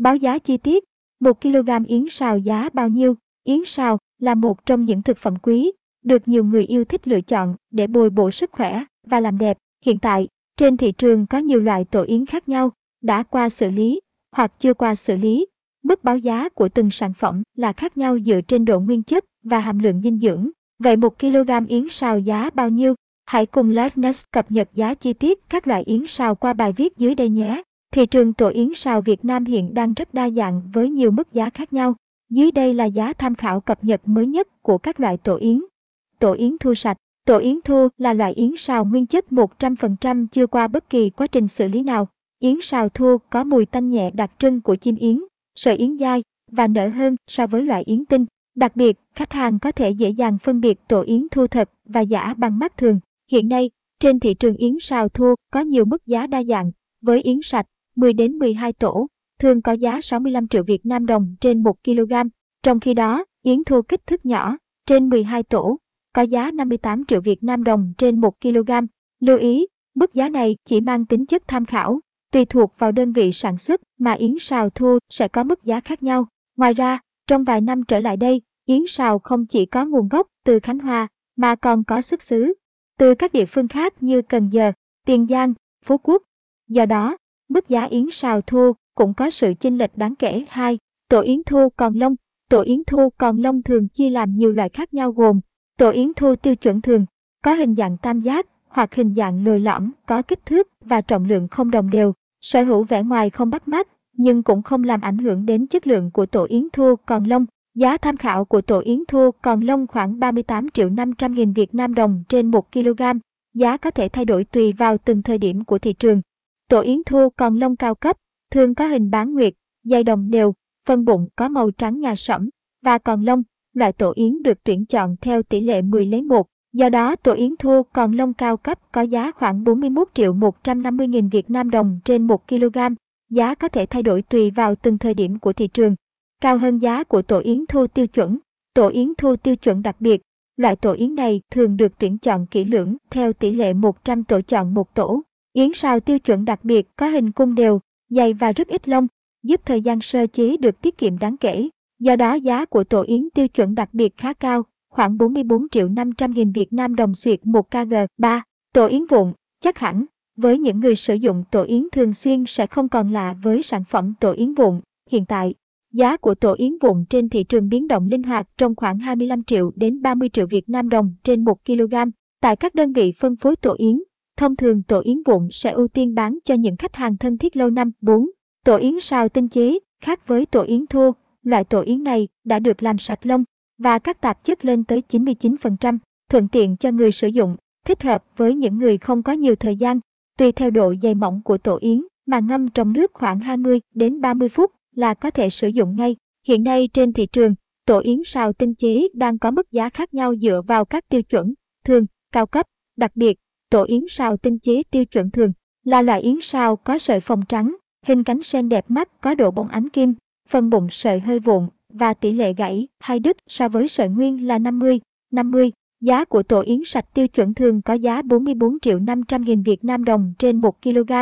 Báo giá chi tiết, 1 kg yến xào giá bao nhiêu? Yến xào là một trong những thực phẩm quý, được nhiều người yêu thích lựa chọn để bồi bổ sức khỏe và làm đẹp. Hiện tại, trên thị trường có nhiều loại tổ yến khác nhau, đã qua xử lý hoặc chưa qua xử lý. Mức báo giá của từng sản phẩm là khác nhau dựa trên độ nguyên chất và hàm lượng dinh dưỡng. Vậy 1 kg yến xào giá bao nhiêu? Hãy cùng Livenex cập nhật giá chi tiết các loại yến xào qua bài viết dưới đây nhé. Thị trường tổ yến sào Việt Nam hiện đang rất đa dạng với nhiều mức giá khác nhau. Dưới đây là giá tham khảo cập nhật mới nhất của các loại tổ yến. Tổ yến thu sạch Tổ yến thu là loại yến sào nguyên chất 100% chưa qua bất kỳ quá trình xử lý nào. Yến sào thu có mùi tanh nhẹ đặc trưng của chim yến, sợi yến dai và nở hơn so với loại yến tinh. Đặc biệt, khách hàng có thể dễ dàng phân biệt tổ yến thu thật và giả bằng mắt thường. Hiện nay, trên thị trường yến sào thu có nhiều mức giá đa dạng, với yến sạch 10 đến 12 tổ, thường có giá 65 triệu Việt Nam đồng trên 1 kg. Trong khi đó, yến thô kích thước nhỏ, trên 12 tổ, có giá 58 triệu Việt Nam đồng trên 1 kg. Lưu ý, mức giá này chỉ mang tính chất tham khảo, tùy thuộc vào đơn vị sản xuất mà yến xào thua sẽ có mức giá khác nhau. Ngoài ra, trong vài năm trở lại đây, yến xào không chỉ có nguồn gốc từ Khánh Hòa mà còn có xuất xứ từ các địa phương khác như Cần Giờ, Tiền Giang, Phú Quốc. Do đó, mức giá yến xào thua cũng có sự chênh lệch đáng kể. Hai, Tổ yến thua còn lông Tổ yến thua còn lông thường chia làm nhiều loại khác nhau gồm Tổ yến thua tiêu chuẩn thường, có hình dạng tam giác hoặc hình dạng lồi lõm, có kích thước và trọng lượng không đồng đều, sở hữu vẻ ngoài không bắt mắt, nhưng cũng không làm ảnh hưởng đến chất lượng của tổ yến thua còn lông. Giá tham khảo của tổ yến thua còn lông khoảng 38 triệu 500 nghìn Việt Nam đồng trên 1 kg. Giá có thể thay đổi tùy vào từng thời điểm của thị trường. Tổ yến thu còn lông cao cấp, thường có hình bán nguyệt, dây đồng đều, phân bụng có màu trắng ngà sẫm và còn lông loại tổ yến được tuyển chọn theo tỷ lệ 10 lấy 1. Do đó tổ yến thu còn lông cao cấp có giá khoảng 41 triệu 150 nghìn Việt Nam đồng trên 1 kg. Giá có thể thay đổi tùy vào từng thời điểm của thị trường. Cao hơn giá của tổ yến thu tiêu chuẩn. Tổ yến thu tiêu chuẩn đặc biệt. Loại tổ yến này thường được tuyển chọn kỹ lưỡng theo tỷ lệ 100 tổ chọn một tổ. Yến sào tiêu chuẩn đặc biệt có hình cung đều, dày và rất ít lông, giúp thời gian sơ chế được tiết kiệm đáng kể. Do đó giá của tổ yến tiêu chuẩn đặc biệt khá cao, khoảng 44 triệu 500 nghìn Việt Nam đồng xuyệt 1 kg. 3. Tổ yến vụn, chắc hẳn, với những người sử dụng tổ yến thường xuyên sẽ không còn lạ với sản phẩm tổ yến vụn. Hiện tại, giá của tổ yến vụn trên thị trường biến động linh hoạt trong khoảng 25 triệu đến 30 triệu Việt Nam đồng trên 1 kg. Tại các đơn vị phân phối tổ yến, thông thường tổ yến vụn sẽ ưu tiên bán cho những khách hàng thân thiết lâu năm. 4. Tổ yến sao tinh chế, khác với tổ yến thô, loại tổ yến này đã được làm sạch lông và các tạp chất lên tới 99%, thuận tiện cho người sử dụng, thích hợp với những người không có nhiều thời gian. Tùy theo độ dày mỏng của tổ yến mà ngâm trong nước khoảng 20 đến 30 phút là có thể sử dụng ngay. Hiện nay trên thị trường, tổ yến sao tinh chế đang có mức giá khác nhau dựa vào các tiêu chuẩn thường, cao cấp, đặc biệt. Tổ yến sao tinh chế tiêu chuẩn thường là loại yến sao có sợi phồng trắng, hình cánh sen đẹp mắt có độ bóng ánh kim, phần bụng sợi hơi vụn và tỷ lệ gãy hay đứt so với sợi nguyên là 50, 50. Giá của tổ yến sạch tiêu chuẩn thường có giá 44 triệu 500 nghìn Việt Nam đồng trên 1 kg.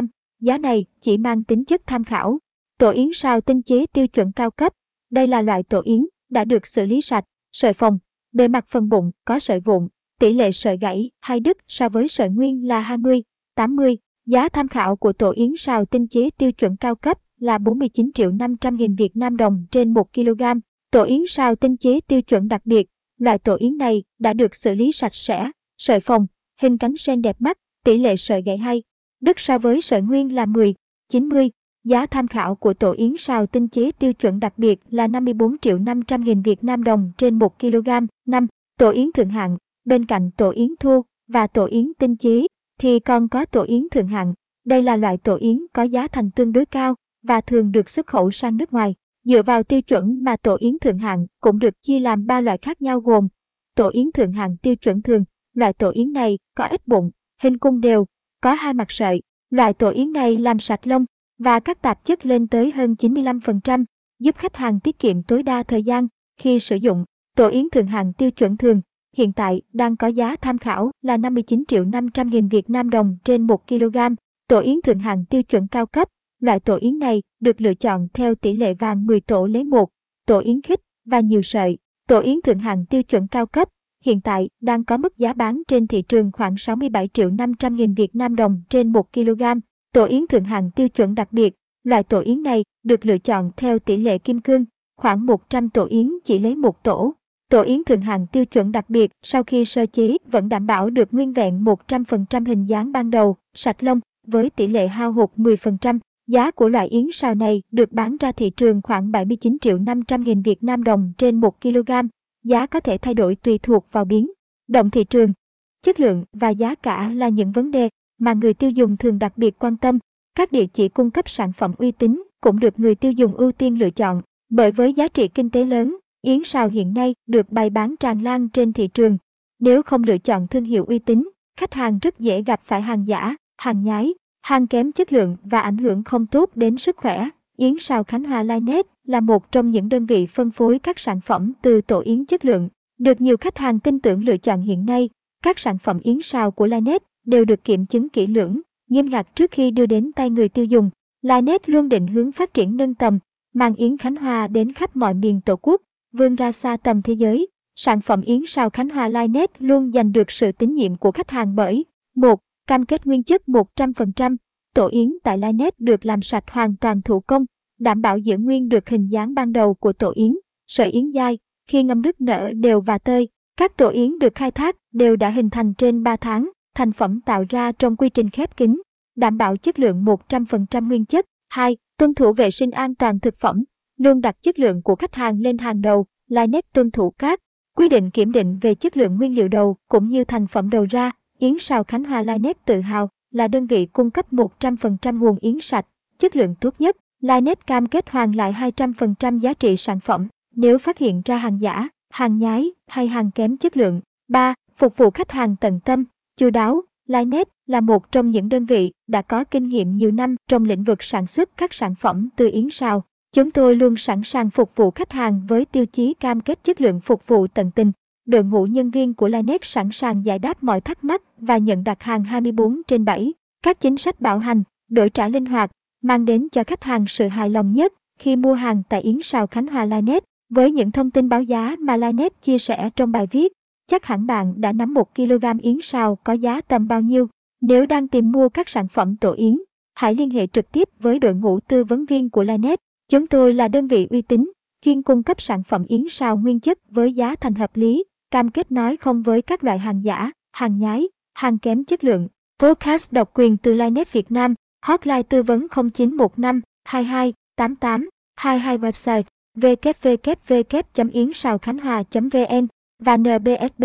Giá này chỉ mang tính chất tham khảo. Tổ yến sao tinh chế tiêu chuẩn cao cấp. Đây là loại tổ yến đã được xử lý sạch, sợi phồng, bề mặt phần bụng có sợi vụn, tỷ lệ sợi gãy hay đứt so với sợi nguyên là 20, 80. Giá tham khảo của tổ yến xào tinh chế tiêu chuẩn cao cấp là 49 triệu 500 nghìn Việt Nam đồng trên 1 kg. Tổ yến xào tinh chế tiêu chuẩn đặc biệt, loại tổ yến này đã được xử lý sạch sẽ, sợi phồng, hình cánh sen đẹp mắt, tỷ lệ sợi gãy hay, đứt so với sợi nguyên là 10, 90. Giá tham khảo của tổ yến xào tinh chế tiêu chuẩn đặc biệt là 54 triệu 500 nghìn Việt Nam đồng trên 1 kg. 5. Tổ yến thượng hạng, bên cạnh tổ yến thu và tổ yến tinh chế thì còn có tổ yến thượng hạng. Đây là loại tổ yến có giá thành tương đối cao, và thường được xuất khẩu sang nước ngoài. Dựa vào tiêu chuẩn mà tổ yến thượng hạng cũng được chia làm ba loại khác nhau gồm tổ yến thượng hạng tiêu chuẩn thường, loại tổ yến này có ít bụng, hình cung đều, có hai mặt sợi. Loại tổ yến này làm sạch lông và các tạp chất lên tới hơn 95%, giúp khách hàng tiết kiệm tối đa thời gian khi sử dụng. Tổ yến thượng hạng tiêu chuẩn thường hiện tại đang có giá tham khảo là 59 triệu 500 nghìn Việt Nam đồng trên 1 kg. Tổ yến thượng hạng tiêu chuẩn cao cấp Loại tổ yến này được lựa chọn theo tỷ lệ vàng 10 tổ lấy 1, tổ yến khích và nhiều sợi. Tổ yến thượng hạng tiêu chuẩn cao cấp, hiện tại đang có mức giá bán trên thị trường khoảng 67 triệu 500 nghìn Việt Nam đồng trên 1 kg. Tổ yến thượng hạng tiêu chuẩn đặc biệt, loại tổ yến này được lựa chọn theo tỷ lệ kim cương, khoảng 100 tổ yến chỉ lấy một tổ. Tổ yến thượng hạng tiêu chuẩn đặc biệt sau khi sơ chế vẫn đảm bảo được nguyên vẹn 100% hình dáng ban đầu, sạch lông, với tỷ lệ hao hụt 10%. Giá của loại yến sao này được bán ra thị trường khoảng 79 triệu 500 nghìn Việt Nam đồng trên 1 kg. Giá có thể thay đổi tùy thuộc vào biến động thị trường. Chất lượng và giá cả là những vấn đề mà người tiêu dùng thường đặc biệt quan tâm. Các địa chỉ cung cấp sản phẩm uy tín cũng được người tiêu dùng ưu tiên lựa chọn, bởi với giá trị kinh tế lớn, yến sào hiện nay được bày bán tràn lan trên thị trường. Nếu không lựa chọn thương hiệu uy tín, khách hàng rất dễ gặp phải hàng giả, hàng nhái, hàng kém chất lượng và ảnh hưởng không tốt đến sức khỏe. Yến Sào Khánh Hòa Linet là một trong những đơn vị phân phối các sản phẩm từ tổ yến chất lượng, được nhiều khách hàng tin tưởng lựa chọn hiện nay. Các sản phẩm yến sào của Linet đều được kiểm chứng kỹ lưỡng, nghiêm ngặt trước khi đưa đến tay người tiêu dùng. Linet luôn định hướng phát triển nâng tầm, mang yến Khánh Hòa đến khắp mọi miền Tổ quốc, vươn ra xa tầm thế giới. Sản phẩm yến sao Khánh Hòa Linet luôn giành được sự tín nhiệm của khách hàng bởi một Cam kết nguyên chất 100%, tổ yến tại Linet được làm sạch hoàn toàn thủ công, đảm bảo giữ nguyên được hình dáng ban đầu của tổ yến, sợi yến dai, khi ngâm nước nở đều và tơi. Các tổ yến được khai thác đều đã hình thành trên 3 tháng, thành phẩm tạo ra trong quy trình khép kín, đảm bảo chất lượng 100% nguyên chất. 2. Tuân thủ vệ sinh an toàn thực phẩm, luôn đặt chất lượng của khách hàng lên hàng đầu, Linet tuân thủ các quy định kiểm định về chất lượng nguyên liệu đầu cũng như thành phẩm đầu ra, Yến Sào Khánh Hòa Linet tự hào là đơn vị cung cấp 100% nguồn yến sạch, chất lượng tốt nhất. Linet cam kết hoàn lại 200% giá trị sản phẩm nếu phát hiện ra hàng giả, hàng nhái hay hàng kém chất lượng. 3. Phục vụ khách hàng tận tâm, chu đáo. Linet là một trong những đơn vị đã có kinh nghiệm nhiều năm trong lĩnh vực sản xuất các sản phẩm từ yến sào. Chúng tôi luôn sẵn sàng phục vụ khách hàng với tiêu chí cam kết chất lượng phục vụ tận tình, đội ngũ nhân viên của Linex sẵn sàng giải đáp mọi thắc mắc và nhận đặt hàng 24 trên 7. Các chính sách bảo hành, đổi trả linh hoạt, mang đến cho khách hàng sự hài lòng nhất khi mua hàng tại Yến Sào Khánh Hòa Linex. Với những thông tin báo giá mà Linex chia sẻ trong bài viết, chắc hẳn bạn đã nắm 1 kg yến sào có giá tầm bao nhiêu. Nếu đang tìm mua các sản phẩm tổ yến, hãy liên hệ trực tiếp với đội ngũ tư vấn viên của Linex. Chúng tôi là đơn vị uy tín, chuyên cung cấp sản phẩm yến sào nguyên chất với giá thành hợp lý cam kết nói không với các loại hàng giả, hàng nhái, hàng kém chất lượng. Podcast độc quyền từ Linet Việt Nam, hotline tư vấn 0915 22 88 22 website www.yến vn và NBSB